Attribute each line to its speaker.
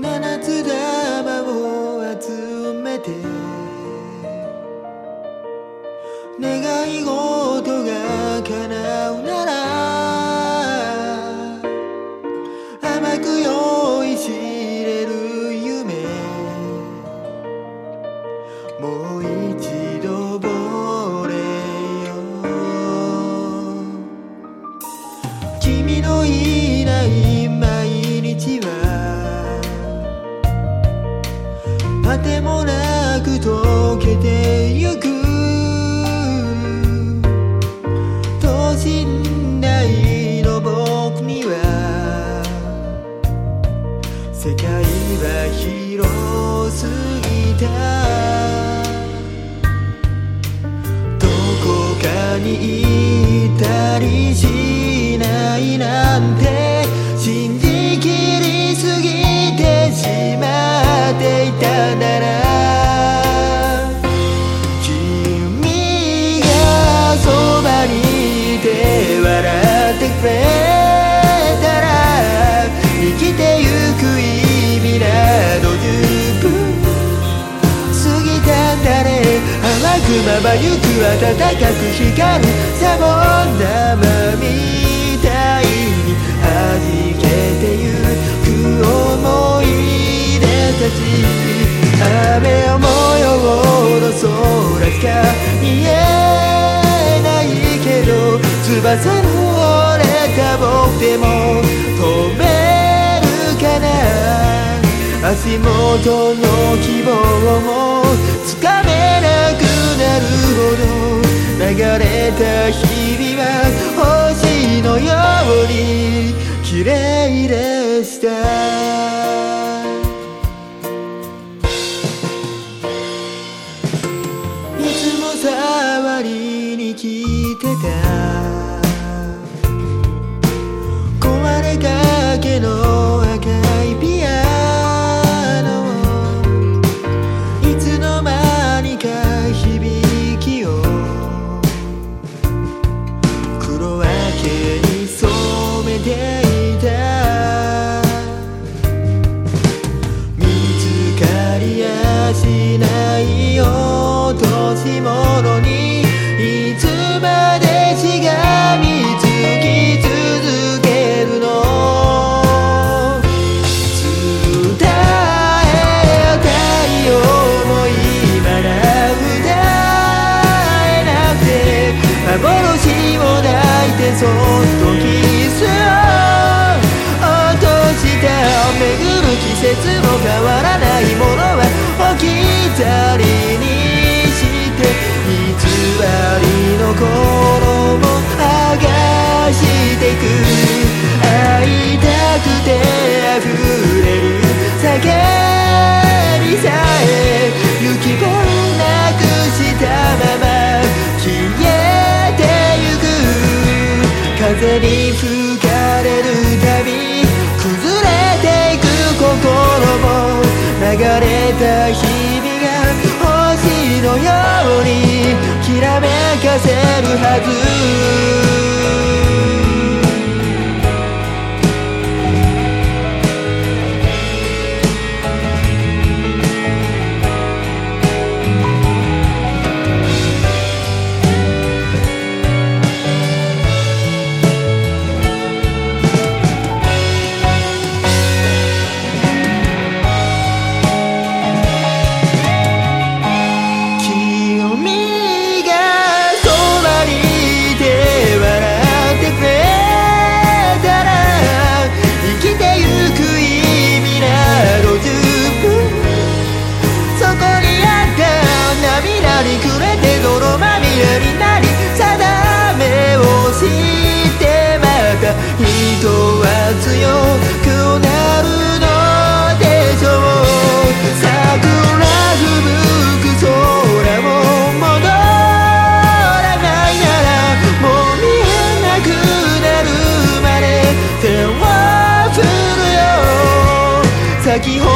Speaker 1: 七つ玉を集めて願い事が叶うなら甘く用意しれる夢もう一度。果てもなく溶けてゆく等身大の僕には世界は広すぎたどこかにいたりしないなくまゆく暖かく光るサボン玉みたいに弾けてゆく思い出たち雨模様の空しか見えないけど翼の折れた僕でも飛べるかな足元の希望も々は星のように綺麗た日々が星のようにきらめかせるはず。Jackie Hall.